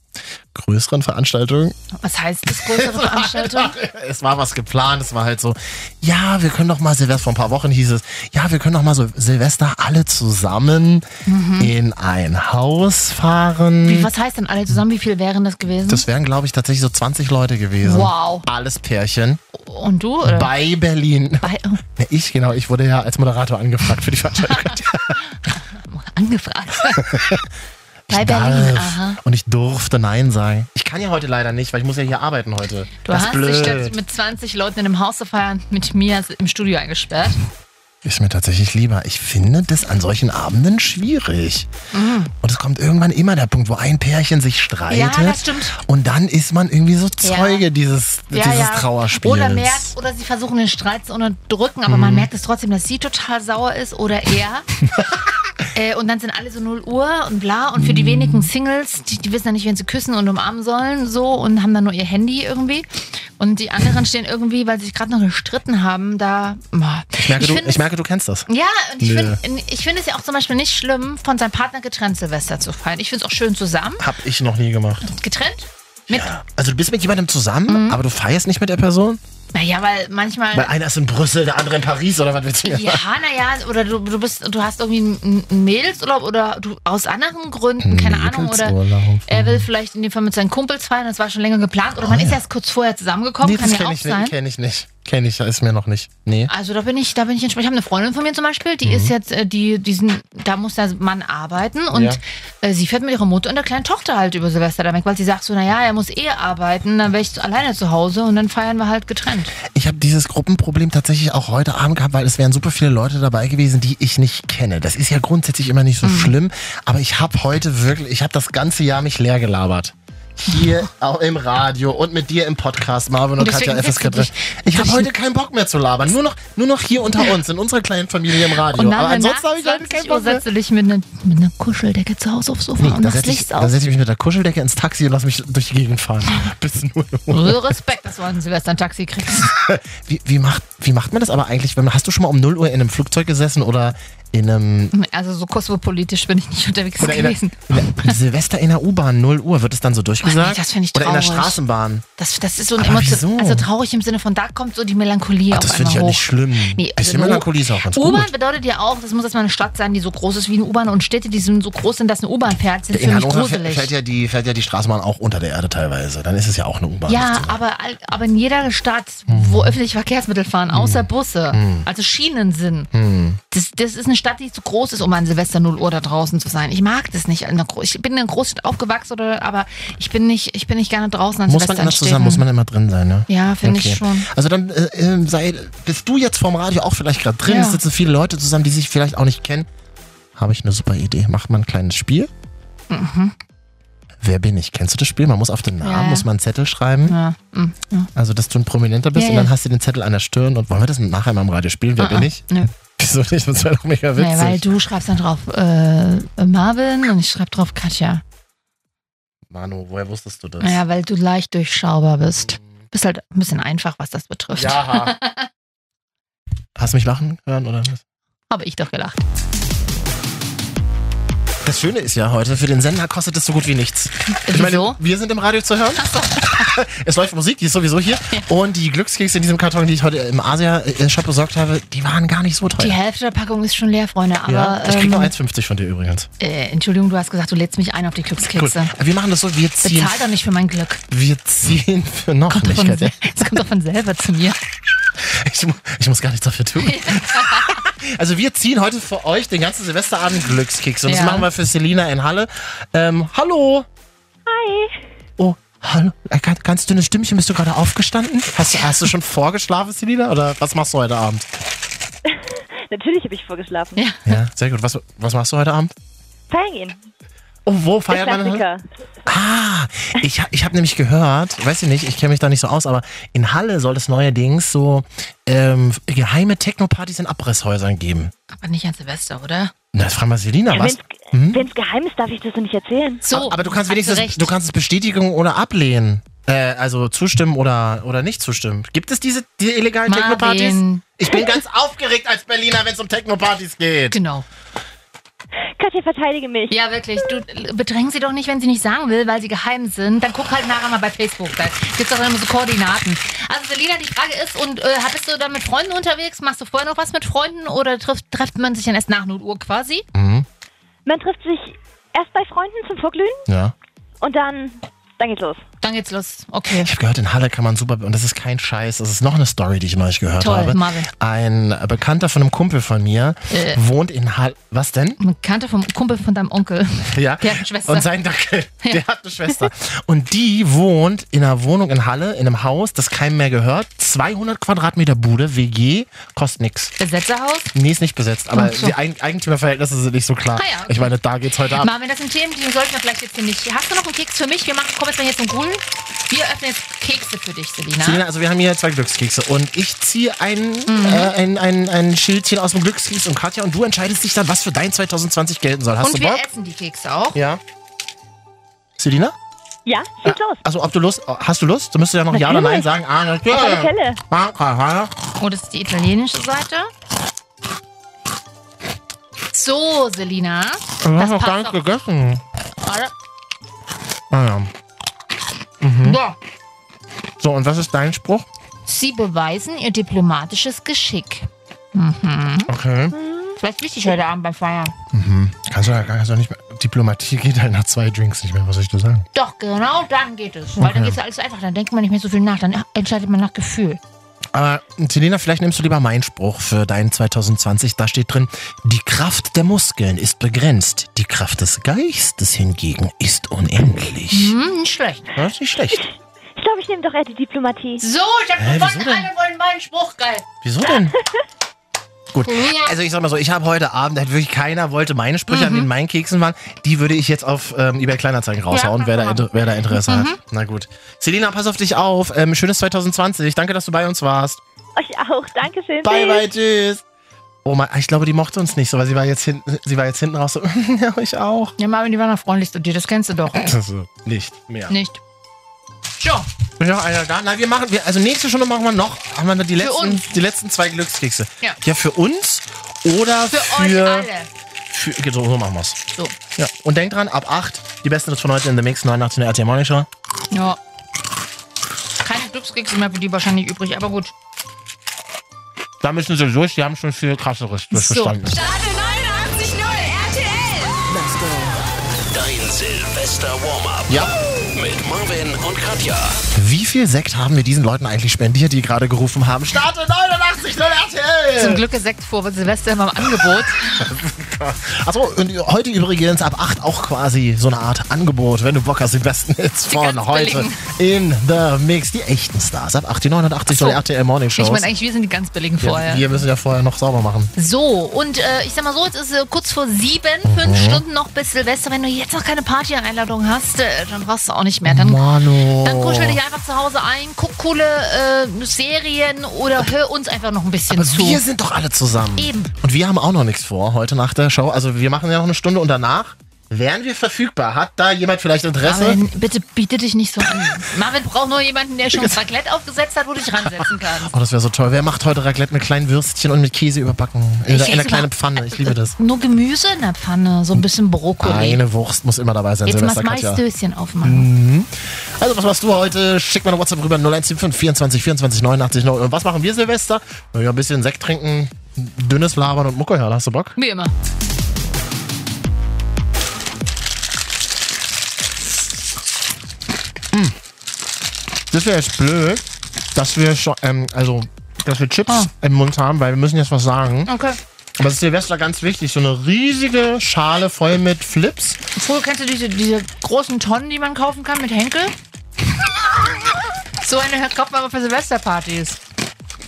größeren Veranstaltung. Was heißt das größere Veranstaltung? Es war was geplant, es war halt so, ja, wir können doch mal Silvester, vor ein paar Wochen hieß es, ja, wir können doch mal so Silvester alle zusammen in ein Haus fahren. Mhm. Wie, was heißt denn alle zusammen? Wie viel wären das gewesen? Das wären, glaube ich, tatsächlich so 20 Leute gewesen. Wow. Alles Pärchen. Und du? Oder? Bei Berlin. Bei, oh, Ja, Ich, genau, ich wurde ja als Moderator angefragt für die Veranstaltung. angefragt. Bei Ich Berlin, darf. aha. Und ich durfte Nein sagen. Ich kann ja heute leider nicht, weil ich muss ja hier arbeiten heute. Du das hast dich blöd. statt mit 20 Leuten in einem Haus zu feiern, mit mir im Studio eingesperrt. Ist mir tatsächlich lieber. Ich finde das an solchen Abenden schwierig. Und es kommt irgendwann immer der Punkt, wo ein Pärchen sich streitet. Ja, das stimmt. Und dann ist man irgendwie so Ja. Zeuge dieses, dieses Trauerspiels. Oder merkt, oder sie versuchen den Streit zu unterdrücken, aber Mhm. man merkt es trotzdem, dass sie total sauer ist oder er. äh, und dann sind alle so 0 Uhr und bla. Und für Mhm. die wenigen Singles, die, die wissen ja nicht, wen sie küssen und umarmen sollen, so und haben dann nur ihr Handy irgendwie. Und die anderen stehen irgendwie, weil sie sich gerade noch gestritten haben, da. boah. ich, merke, du, find ich merke, du kennst das. ja, und ich finde ich find es ja auch zum Beispiel nicht schlimm, von seinem Partner getrennt Silvester zu feiern. Ich finde es auch schön zusammen. Hab ich noch nie gemacht. Getrennt? Mit, Also du bist mit jemandem zusammen, Mhm. aber du feierst nicht mit der Person? naja, weil manchmal. Weil einer ist in Brüssel, der andere in Paris oder was willst du Ja, naja, oder du, du bist, du hast irgendwie einen Mädelsurlaub oder du aus anderen Gründen, keine Ahnung, oder er will vielleicht in dem Fall mit seinen Kumpels feiern, das war schon länger geplant, oder man ist erst kurz vorher zusammengekommen, Nee, kann das ja kenne auch ich, sein. nicht. kenn ich nicht. Kenne ich, ist mir noch nicht. Nee. Also da bin ich, da bin ich entspannt. Ich habe eine Freundin von mir zum Beispiel, die Mhm. ist jetzt, äh, die, diesen, da muss der Mann arbeiten und Ja. äh, sie fährt mit ihrer Mutter und der kleinen Tochter halt über Silvester da weg, weil sie sagt so, naja, er muss eh arbeiten, dann wäre ich alleine zu Hause und dann feiern wir halt getrennt. Ich habe dieses Gruppenproblem tatsächlich auch heute Abend gehabt, weil es wären super viele Leute dabei gewesen, die ich nicht kenne. Das ist ja grundsätzlich immer nicht so Mhm. schlimm, aber ich habe heute wirklich, ich habe das ganze Jahr mich leer gelabert. Hier auch im Radio und mit dir im Podcast, Marvin und, Und Katja FSK willst du 3. dich- Ich habe heute keinen Bock mehr zu labern. Nur noch, nur noch hier unter uns, in unserer kleinen Familie im Radio. Und dann aber ansonsten habe ich heute 20 keinen Bock mehr. setzt du dich mit einer mit einer Kuscheldecke zu Hause aufs Sofa Nee, und dann machst setze ich, Licht dann aus. setz ich mich mit der Kuscheldecke ins Taxi und lass mich durch die Gegend fahren. Bis 0 Uhr. Also Respekt, dass du an Silvester ein Taxi kriegst. Wie, wie, macht, wie macht man das aber eigentlich? Hast du schon mal um 0 Uhr in einem Flugzeug gesessen oder in einem Also so kosmopolitisch bin ich nicht unterwegs Oder in der, gewesen. in der, Silvester in der U-Bahn, 0 Uhr, wird es dann so durchgesagt? Oh, nee, das find ich Oder in der traurig. Straßenbahn. Das, das ist so ein Emotion, also traurig im Sinne von, da kommt so die Melancholie Ach, auf das finde ich ja nicht schlimm. Nee, Bisschen also Melancholie ist auch ganz U-Bahn bedeutet ja auch, das muss erstmal eine Stadt sein, die so groß ist wie eine U-Bahn und Städte, die so groß sind, dass eine U-Bahn fährt, sind für In mich gruselig. fährt, ja die, fährt ja die Straßenbahn auch unter der Erde teilweise. Dann ist es ja auch eine U-Bahn. Ja, aber, aber in jeder Stadt, wo öffentliche Verkehrsmittel fahren, außer Busse, also Schienen sind, das, das ist eine Stadt, die zu groß ist, um an Silvester 0 Uhr da draußen zu sein. Ich mag das nicht. Ich bin in einer Großstadt aufgewachsen, oder, aber ich bin nicht, ich bin nicht gerne draußen an muss Silvester man immer in zusammen, muss man immer drin sein, ne? Ja, finde ich Okay. schon. Also dann äh, äh, sei, bist du jetzt vorm Radio auch vielleicht gerade drin, Ja. es sitzen viele Leute zusammen, die sich vielleicht auch nicht kennen. Habe ich eine super Idee. Macht man ein kleines Spiel. Wer bin ich? Kennst du das Spiel? Man muss auf den Namen, Mhm. Ja, ja. muss man einen Zettel schreiben. Ja, ja. Also, dass du ein Prominenter bist und dann hast du den Zettel an der Stirn. Und wollen wir das nachher mal im Radio spielen? Wer Ah, bin ah, ich? Nö. Wieso nicht? Das wäre doch mega witzig. Nee, weil du schreibst dann drauf äh, Marvin und ich schreibe drauf Katja. Manu, woher wusstest du das? Naja, weil du leicht durchschaubar bist. Bist halt ein bisschen einfach, was das betrifft. Ja. Hast du mich lachen hören oder was? Habe ich doch gelacht. Das Schöne ist ja heute, für den Sender kostet es so gut wie nichts. Ich Wieso? meine, wir sind im Radio zu hören. es läuft Musik, die ist sowieso hier. Und die Glückskekse in diesem Karton, die ich heute im Asia-Shop besorgt habe, die waren gar nicht so teuer. Die Hälfte der Packung ist schon leer, Freunde. Aber ja, ich krieg ähm, nur 1,50 von dir übrigens. äh, Entschuldigung, du hast gesagt, du lädst mich ein auf die Cool. Glückskekse. Wir machen das so, wir ziehen, Bezahl doch nicht für mein Glück. wir ziehen für noch Kommt nicht. von, es kommt doch von selber zu mir. Ich, ich muss gar nichts dafür tun. Also wir ziehen heute für euch den ganzen Silvesterabend Glückskekse. Und das Ja. machen wir für Selina in Halle. Ähm, hallo. Hi. Oh, hallo. Äh, Kannst du eine Stimmchen? Bist du gerade aufgestanden? Hast, du- hast du schon vorgeschlafen, Selina? Oder was machst du heute Abend? Natürlich habe ich vorgeschlafen. Ja. Ja, sehr gut. Was, was machst du heute Abend? Feiern gehen. Oh, wo feiert man? Klassiker. Ah, ich, ich habe nämlich gehört, weiß ich nicht, ich kenne mich da nicht so aus, aber in Halle soll es neuerdings so ähm, geheime Techno-Partys in Abrisshäusern geben. Aber nicht an Silvester, oder? Na, das frag mal Selina, Ja, was? Wenn es geheim ist, darf ich das doch nicht erzählen. So. Aber du kannst wenigstens, du kannst es bestätigen oder ablehnen. Äh, also zustimmen oder, oder nicht zustimmen. Gibt es diese, diese illegalen Techno-Partys? Ich bin ganz aufgeregt als Berliner, wenn es um Techno-Partys geht. Genau. Katja, verteidige mich. Ja, wirklich. Du äh, bedräng sie doch nicht, wenn sie nicht sagen will, weil sie geheim sind. Dann guck halt nachher mal bei Facebook. Da gibt's doch immer so Koordinaten. Also Selina, die Frage ist, und äh, bist du dann mit Freunden unterwegs? Machst du vorher noch was mit Freunden oder trifft, trifft man sich dann erst nach 0 Uhr quasi? Man trifft sich erst bei Freunden zum Vorglühen Ja. und dann, dann geht's los. Dann geht's los. Okay. Ich habe gehört, in Halle kann man super, und das ist kein Scheiß, das ist noch eine Story, die ich neulich gehört Toll, habe. Marvin. Ein Bekannter von einem Kumpel von mir Äh. wohnt in Halle. Was denn? Eine Bekannte vom Kumpel von deinem Onkel. Ja. Der hat eine Schwester. Und sein Dackel, der hat eine Schwester. Und die wohnt in einer Wohnung in Halle, in einem Haus, das keinem mehr gehört. 200 Quadratmeter Bude, WG, kostet nix. Besetzerhaus? Nee, ist nicht besetzt, aber so. die Eig Eigentümerverhältnisse sind nicht so klar. Ah ja, okay. Ich meine, da geht's heute ab. Marvin, das sind Themen, die sollten wir vielleicht jetzt hier nicht. Hast du noch einen Keks für mich? Wir machen, kommen jetzt mal hier zum Gullen. Wir öffnen jetzt Kekse für dich, Selina. Selina, also wir haben hier zwei Glückskekse und ich ziehe ein, Mhm. äh, ein, ein, ein Schildchen aus dem Glückskeks und Katja und du entscheidest dich dann, was für dein 2020 gelten soll. Hast Und du wir Bock? essen die Kekse auch. Ja. Selina? Ja, schieß los. Also ob du Lust, hast du Lust? Du müsstest ja noch Ja oder Nein Natürlich. sagen. Ah, natürlich. Auf alle Fälle. Ah, ah, ah. Oh, das ist die italienische Seite. So, Selina. Du hast noch gar nicht gegessen. Warte. Ah, ja. So. So, und was ist dein Spruch? Sie beweisen ihr diplomatisches Geschick. Okay. Vielleicht wichtig heute Abend beim Feiern. Kannst du ja kannst du nicht mehr. Diplomatie geht halt nach zwei Drinks nicht mehr, was soll ich dir sagen? Doch, genau dann geht es. Weil dann geht es alles einfach. Dann denkt man nicht mehr so viel nach. Dann entscheidet man nach Gefühl. Aber Selina, vielleicht nimmst du lieber meinen Spruch für dein 2020. Da steht drin, die Kraft der Muskeln ist begrenzt, die Kraft des Geistes hingegen ist unendlich. Hm, nicht schlecht. Das ist nicht schlecht. Ich glaube, ich nehme doch eher die Diplomatie. So, ich hab Hä, gewonnen. Alle wollen meinen Spruch. Geil. Wieso denn? Gut, also ich sag mal so, ich habe heute Abend, halt wirklich keiner wollte meine Sprüche, an denen meinen Keksen waren, die würde ich jetzt auf ähm, eBay Kleinanzeigen raushauen, wer, da, inter- wer da Interesse hat. Na gut. Selina, pass auf dich auf. Ähm, schönes 2020. Danke, dass du bei uns warst. Euch auch. Dankeschön. Bye, bye, tschüss. Oh mein, ich glaube, die mochte uns nicht so, weil sie war jetzt hinten, sie war jetzt hinten raus so, ja, ich auch. Ja, Marvin, die waren noch freundlich zu dir. Das kennst du doch. Also, nicht mehr. Nicht. So. Bin noch einer da? Nein, wir machen, wir, also nächste Stunde machen wir noch, haben wir noch die letzten, uns. die letzten zwei Glückskekse. Ja. Ja, für uns oder Für, für, euch alle. für okay, so, so machen wir's. So. Ja. Und denkt dran, ab 8, die besten Hits von heute in The Mix 89 in der RTL Morning Show. Ja. Keine Glückskekse mehr für die wahrscheinlich übrig, aber gut. Da müssen sie durch, die haben schon viel krasseres durchgestanden. Stade 89.0 RTL. Dein Silvester-Warm-up Ja. Mit Marvin und Katja. Wie viel Sekt haben wir diesen Leuten eigentlich spendiert, die gerade gerufen haben? Starte 89 0 RTL! Zum Glück ist Sekt vor Silvester immer im Angebot. Achso, und heute übrigens ab 8 auch quasi so eine Art Angebot, wenn du Bock hast, die besten Hits von ganz heute in The Mix. Die echten Stars ab 8, die 89 Ach so. der RTL Morning Shows. Ich meine, eigentlich, wir sind die ganz billigen vorher. ja, wir müssen ja vorher noch sauber machen. So, und äh, ich sag mal so, jetzt ist es kurz vor sieben, fünf Stunden noch bis Silvester. Wenn du jetzt noch keine Party-Einladung hast, äh, dann brauchst du auch nicht mehr. Dann, Mano. dann kuschel dich einfach zu Hause ein, guck coole äh, Serien oder hör uns einfach noch ein bisschen Aber zu. wir sind doch alle zusammen. Eben. Und wir haben auch noch nichts vor heute nach der Show. Also wir machen ja noch eine Stunde und danach wären wir verfügbar. Hat da jemand vielleicht Interesse? Marvin, bitte biete dich nicht so an. Marvin braucht nur jemanden, der schon das Raclette aufgesetzt hat, wo du dich ransetzen kannst. Oh, das wäre so toll. Wer macht heute Raclette mit kleinen Würstchen und mit Käse überbacken? In, Ich in einer kleinen mal- Pfanne. Ich liebe das. Nur Gemüse in der Pfanne, so ein bisschen Brokkoli. Eine Wurst muss immer dabei sein, Jetzt mal Silvester das Katja. Maisdöschen aufmachen. Also, was machst du heute? Schick mal eine WhatsApp rüber 0175 24 24 89 9. Und was machen wir Silvester? Ja, ein bisschen Sekt trinken, dünnes Labern und Mucke hören. Hast du Bock? Wie immer. Das wäre jetzt blöd, dass wir schon, ähm, also, dass wir Chips Ah. im Mund haben, weil wir müssen jetzt was sagen. Okay. Aber es ist Silvester ganz wichtig. So eine riesige Schale voll mit Flips. Früher kennst du diese, diese großen Tonnen, die man kaufen kann mit Henkel? so eine kauft man aber für Silvesterpartys.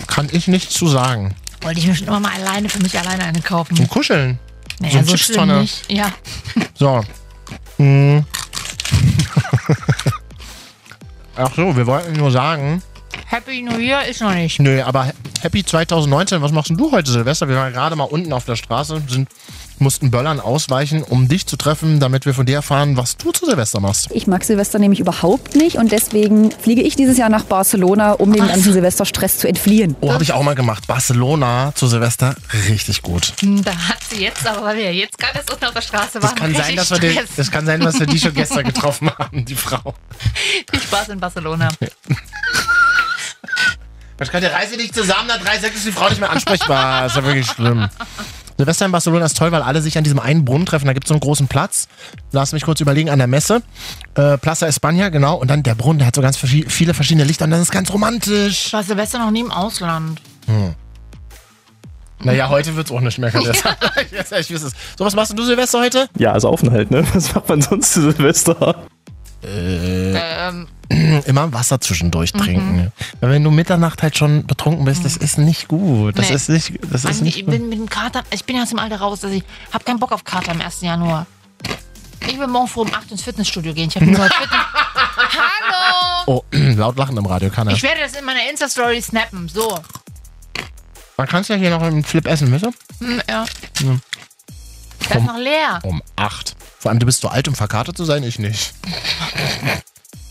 Kann ich nichts zu sagen. Wollte ich mir schon immer mal alleine für mich alleine eine kaufen. Zum Kuscheln. Naja, so eine so Chipstonne. nicht. Ja. So. Hm. Ach so, wir wollten nur sagen, Happy New Year ist noch nicht. nö, aber Happy 2019, was machst denn du heute Silvester? Wir waren gerade mal unten auf der Straße, sind mussten Böllern ausweichen, um dich zu treffen, damit wir von dir erfahren, was du zu Silvester machst. Ich mag Silvester nämlich überhaupt nicht und deswegen fliege ich dieses Jahr nach Barcelona, um dem ganzen Silvesterstress zu entfliehen. Oh, habe ich auch mal gemacht. Barcelona zu Silvester, richtig gut. Da hat sie jetzt, aber weil wir jetzt gerade erst unten auf der Straße Das waren, kann, sein, dass wir die, Stress. das kann sein, dass wir die schon gestern getroffen haben, die Frau. Viel Spaß in Barcelona. Ich kann reiße dich zusammen, nach drei Sätzen ist die Frau nicht mehr ansprechbar. Das ist ja wirklich schlimm. Silvester in Barcelona ist toll, weil alle sich an diesem einen Brunnen treffen. Da gibt es so einen großen Platz. Lass mich kurz überlegen, an der Messe. Äh, Plaza España, genau. Und dann der Brunnen, der hat so ganz viele verschiedene Lichter und das ist ganz romantisch. Ich war Silvester noch nie im Ausland. Naja, heute wird es auch nicht mehr. Kann ich. Jetzt, ich weiß es. So, was machst du Silvester heute? Ja, ist offen halt, ne? Was macht man sonst zu Silvester? Ähm, Immer Wasser zwischendurch trinken. Weil wenn du Mitternacht halt schon betrunken bist, das ist nicht gut. Das Nee. ist nicht, das ist Mann, nicht ich gut. bin mit dem Kater, ich bin ja aus dem Alter raus, dass ich hab keinen Bock auf Kater am 1. Januar. Ich will morgen früh um 8 ins Fitnessstudio gehen. Ich habe nur Fitness. Hallo! Oh, laut lachen im Radio kann er. Ich werde das in meiner Insta-Story snappen. So. Man kann es ja hier noch im Flip essen, du? Hm, ja. Der ist noch leer. Um acht. Vor allem, du bist zu alt, um verkatert zu sein, ich nicht.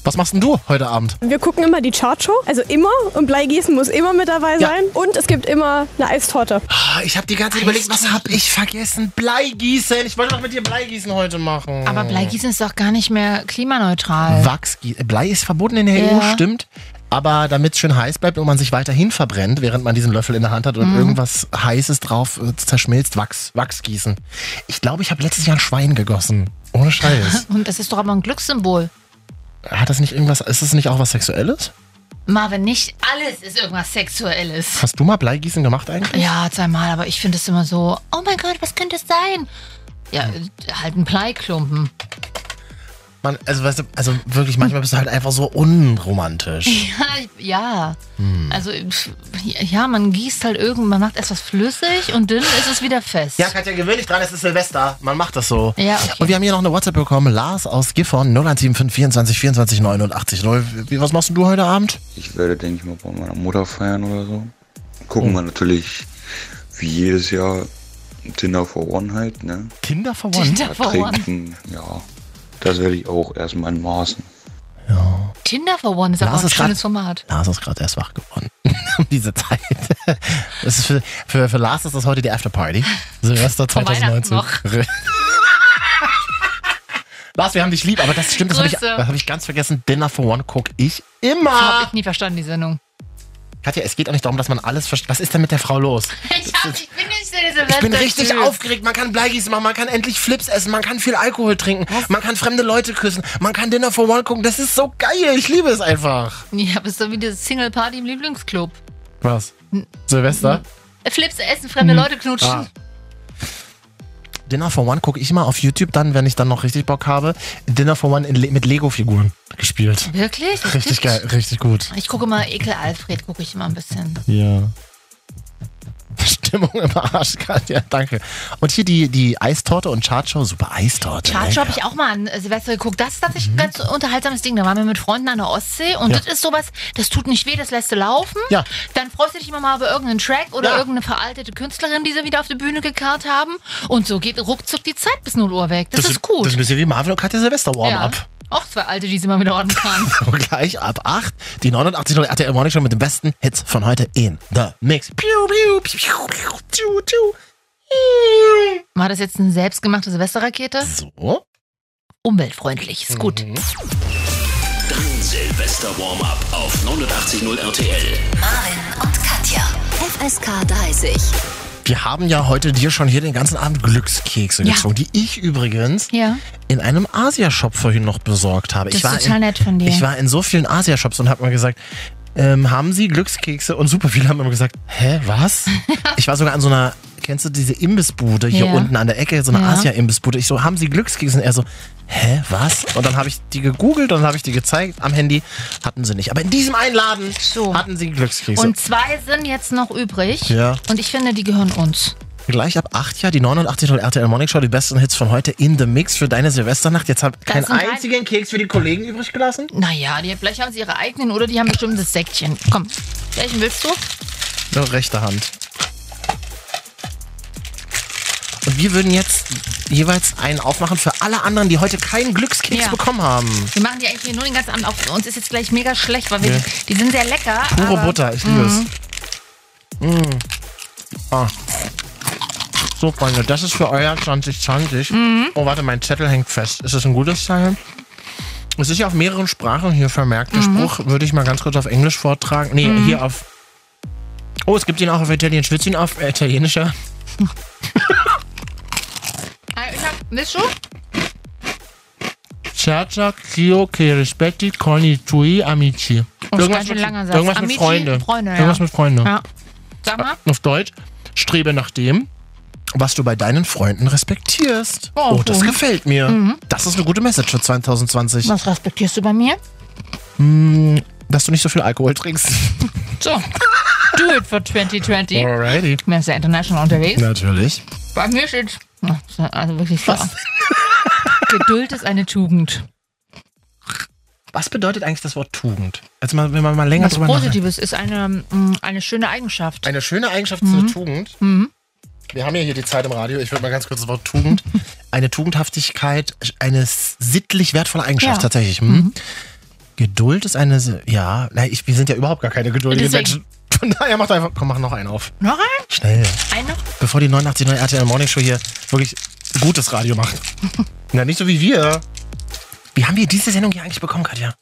Was machst denn du heute Abend? Wir gucken immer die Chartshow, also immer. Und Bleigießen muss immer mit dabei Ja. sein. Und es gibt immer eine Eistorte. Ah, Ich habe die ganze Zeit überlegt, was habe ich vergessen? Bleigießen. Ich wollte doch mit dir Bleigießen heute machen. Aber Bleigießen ist doch gar nicht mehr klimaneutral. Wachsgießen. Blei ist verboten in der Ja. EU, stimmt. Aber damit es schön heiß bleibt und man sich weiterhin verbrennt, während man diesen Löffel in der Hand hat und Mhm. irgendwas Heißes drauf äh, zerschmilzt, Wachs, Wachsgießen. Ich glaube, ich habe letztes Jahr ein Schwein gegossen. Ohne Scheiß. Und das ist doch aber ein Glückssymbol. Hat das nicht irgendwas, ist das nicht auch was Sexuelles? Marvin, nicht alles ist irgendwas Sexuelles. Hast du mal Bleigießen gemacht eigentlich? Ja, zweimal, aber ich finde es immer so, oh mein Gott, was könnte es sein? Ja, halt ein Bleiklumpen. Man, also, weißt du, also wirklich, manchmal bist du halt einfach so unromantisch. Ja, ja. Hm. Also, ja, man gießt halt irgend, man macht erst was flüssig und dann ist es wieder fest. Ja, Katja, gewöhn dich dran, es ist Silvester. Man macht das so. Ja, okay. Und wir haben hier noch eine WhatsApp bekommen. Lars aus Gifhorn, 0175 24 24 89 0. Wie, was machst du heute Abend? Ich werde, denke ich mal, bei meiner Mutter feiern oder so. Gucken wir natürlich wie jedes Jahr Tinder for One halt, ne? Tinder for One? Tinder for One. Trinken, ja. Das werde ich auch erstmal in Maßen. Tinder for One ist aber Lars auch ein ist grad- schönes Format. Lars ist gerade erst wach geworden. um diese Zeit. Das ist für, für, für Lars ist das heute die Afterparty. Silvester Vor Weihnachten 2019. Lars, wir haben dich lieb, aber das stimmt, das habe ich, das hab ich ganz vergessen. Dinner for One gucke ich immer. Hab ich nie verstanden, die Sendung. Katja, es geht auch nicht darum, dass man alles versteht. Was ist denn mit der Frau los? Ich, hab, ich bin nicht so der Ich bin richtig aufgeregt. Man kann Bleigießen machen, man kann endlich Flips essen, man kann viel Alkohol trinken, man kann fremde Leute küssen, man kann Dinner for One gucken. Das ist so geil. Ich liebe es einfach. Ja, bist so wie diese Single Party im Lieblingsclub. Was? Silvester? Flips essen, fremde Leute knutschen. Ah. Dinner for One gucke ich mal auf YouTube dann, wenn ich dann noch richtig Bock habe. Dinner for One Le mit Lego-Figuren gespielt. Wirklich? Richtig geil, richtig gut. Ich gucke mal Ekel Alfred, gucke ich immer ein bisschen. Ja. Stimmung im Arsch, Katja, danke. Und hier die, die Eistorte und Chartshow, super Eistorte. Chartshow habe ich auch mal an Silvester geguckt. Das ist tatsächlich ein ganz unterhaltsames Ding. Da waren wir mit Freunden an der Ostsee und Mhm. Ja. das ist sowas, das tut nicht weh, das lässt du laufen. Ja. Dann freust du dich immer mal über irgendeinen Track oder Ja. irgendeine veraltete Künstlerin, die sie wieder auf die Bühne gekarrt haben. Und so geht ruckzuck die Zeit bis 0 Uhr weg. Das, ist gut. Das ist ein bisschen wie Marvin und Katja Silvester Warm-Up. Auch zwei Alte, die sie mal wieder ordnen kann. Und gleich ab 8 die 89 RTL Morning Show mit den besten Hits von heute in The Mix. Piu, piu, piu, piu, piu, piu, piu. War das jetzt eine selbstgemachte Silvesterrakete? So. Umweltfreundlich, ist gut. Mhm. Dein Silvester Warm-up auf 89.0 RTL. Marvin und Katja. FSK 30. Wir haben ja heute dir schon hier den ganzen Abend Glückskekse Ja. gezogen, die ich übrigens Ja. in einem Asia-Shop vorhin noch besorgt habe. Das ich ist war total in, nett von dir. Ich war in so vielen Asia-Shops und habe mal gesagt, ähm, haben Sie Glückskekse? Und super viele haben immer gesagt, hä, was? ich war sogar an so einer, kennst du diese Imbissbude hier Ja. unten an der Ecke, so eine Ja. Asia-Imbissbude. Ich so, haben Sie Glückskekse? Und er so, hä, was? Und dann habe ich die gegoogelt und dann habe ich die gezeigt am Handy. Hatten sie nicht. Aber in diesem einen Laden So. hatten sie Glückskekse. Und zwei sind jetzt noch übrig. Ja. Und ich finde, die gehören uns. Gleich ab 8 Jahr die 89.0 RTL Morning Show, die besten Hits von heute in the Mix für deine Silvesternacht. Jetzt habt keinen sind drei- einzigen Keks für die Kollegen übrig gelassen. Naja, die, vielleicht haben sie ihre eigenen oder die haben bestimmt das Säckchen. Komm, welchen willst du? Nur rechte Hand. Und wir würden jetzt jeweils einen aufmachen für alle anderen, die heute keinen Glückskeks Ja. bekommen haben. Wir machen die eigentlich hier nur den ganzen Abend auf. Uns ist jetzt gleich mega schlecht, weil wir Ja. die, die sind sehr lecker. Pure Butter, ich liebe Mhm. es. Mm. Ah. So, Freunde, das ist für euer 2020. Mhm. Oh, warte, mein Zettel hängt fest. Ist das ein gutes Zeichen? Es ist ja auf mehreren Sprachen hier vermerkt. Der Mhm. Spruch würde ich mal ganz kurz auf Englisch vortragen. Nee, Mhm. hier auf. Oh, es gibt ihn auch auf Italienisch. Willst du ihn auf äh, italienischer? Ah, Ich hab, willst du? Certa chio che rispetti con i tuoi amici. Oh, ganz schön langer Satz. irgendwas mit Amici, Freunde. Freunde, ja. Irgendwas mit Freunde. Ja. Sag mal. Auf Deutsch, strebe nach dem, was du bei deinen Freunden respektierst. Oh, Oh, das gefällt mir. Mhm. Das ist eine gute Message für 2020. Was respektierst du bei mir? Hm, dass du nicht so viel Alkohol trinkst. So. Do it for 2020. Alrighty. Ich bin sehr international unterwegs. Natürlich. Bei mir steht. Also wirklich so. Geduld ist eine Tugend. Was bedeutet eigentlich das Wort Tugend? Also mal, wenn man mal länger Was drüber nachdenkt. Positives ist eine, mm, eine schöne Eigenschaft. Eine schöne Eigenschaft Mhm. zur Tugend. Mhm. Wir haben ja hier die Zeit im Radio. Ich würde mal ganz kurz das Wort Tugend. Eine Tugendhaftigkeit, eine sittlich wertvolle Eigenschaft Ja. tatsächlich. Hm? Geduld ist eine, ja, ich, wir sind ja überhaupt gar keine geduldigen. Menschen. Von daher macht einfach, komm, mach noch einen auf. Noch ein? Schnell. Ein noch? Bevor die 89 neue RTL Morning Show hier wirklich gutes Radio macht. Na, nicht so wie wir. Wie haben wir diese Sendung hier eigentlich bekommen, Katja?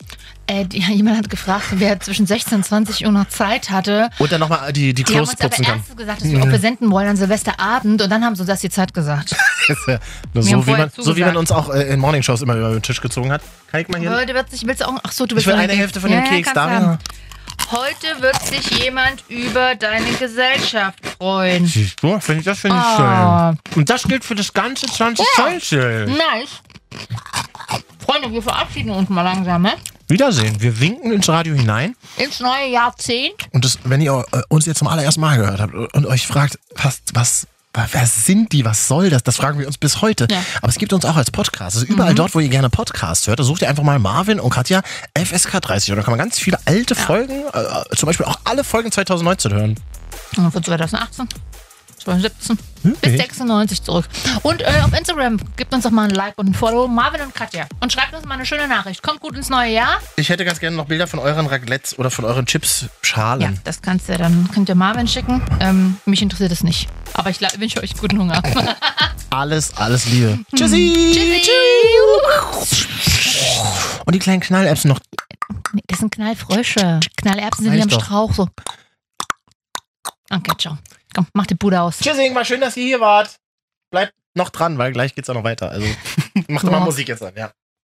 Äh, die, jemand hat gefragt, wer zwischen 16 und 20 Uhr noch Zeit hatte. Und dann nochmal die, die Die haben Klos uns aber kann. erst gesagt, dass wir, ob wir senden wollen an Silvesterabend und dann haben sie uns das die Zeit gesagt. Ja so, wie man, so wie man uns auch äh, in Morningshows immer über den Tisch gezogen hat. Kann ich mal hier? Heute wird sich, willst du auch, ach so, du Ich willst will noch eine Hälfte von Ja, dem ja, Keks. ich? Heute wird sich jemand über deine Gesellschaft freuen. Siehst du, find ich, das finde ich Ah. schön. Und das gilt für das ganze 2020. Nice. Freunde, wir verabschieden uns mal langsam, ne? Wiedersehen. Wir winken ins Radio hinein. Ins neue Jahrzehnt. Und das, wenn ihr äh, uns jetzt zum allerersten Mal gehört habt und euch fragt, was, was, wer sind die, was soll das? Das fragen wir uns bis heute. Ja. Aber es gibt uns auch als Podcast. Also überall dort, wo ihr gerne Podcast hört, da sucht ihr einfach mal Marvin und Katja FSK 30. Und da kann man ganz viele alte Folgen, äh, zum Beispiel auch alle Folgen 2019 hören. Und Von 2018, 2017 bis Okay. 96 zurück. Und äh, auf Instagram gibt uns doch mal ein Like und ein Follow. Marvin und Katja. Und schreibt uns mal eine schöne Nachricht. Kommt gut ins neue Jahr. Ich hätte ganz gerne noch Bilder von euren Raclettes oder von euren Chips-Schalen. Ja, das kannst du dann, könnt ihr Marvin schicken. Ähm, mich interessiert es nicht. Aber ich wünsche euch guten Hunger. Alles, alles Liebe. Tschüssi. Tschüssi. Und die kleinen Knallerbsen noch. Nee, das sind Knallfrösche. Knallerbsen sind Reicht am. Strauch so. Okay, ciao. Komm, mach die Bude aus. Tschüss, Ingmar, schön, dass ihr hier wart. Bleibt noch dran, weil gleich geht's auch noch weiter. Also macht Ja. mal Musik jetzt an, ja.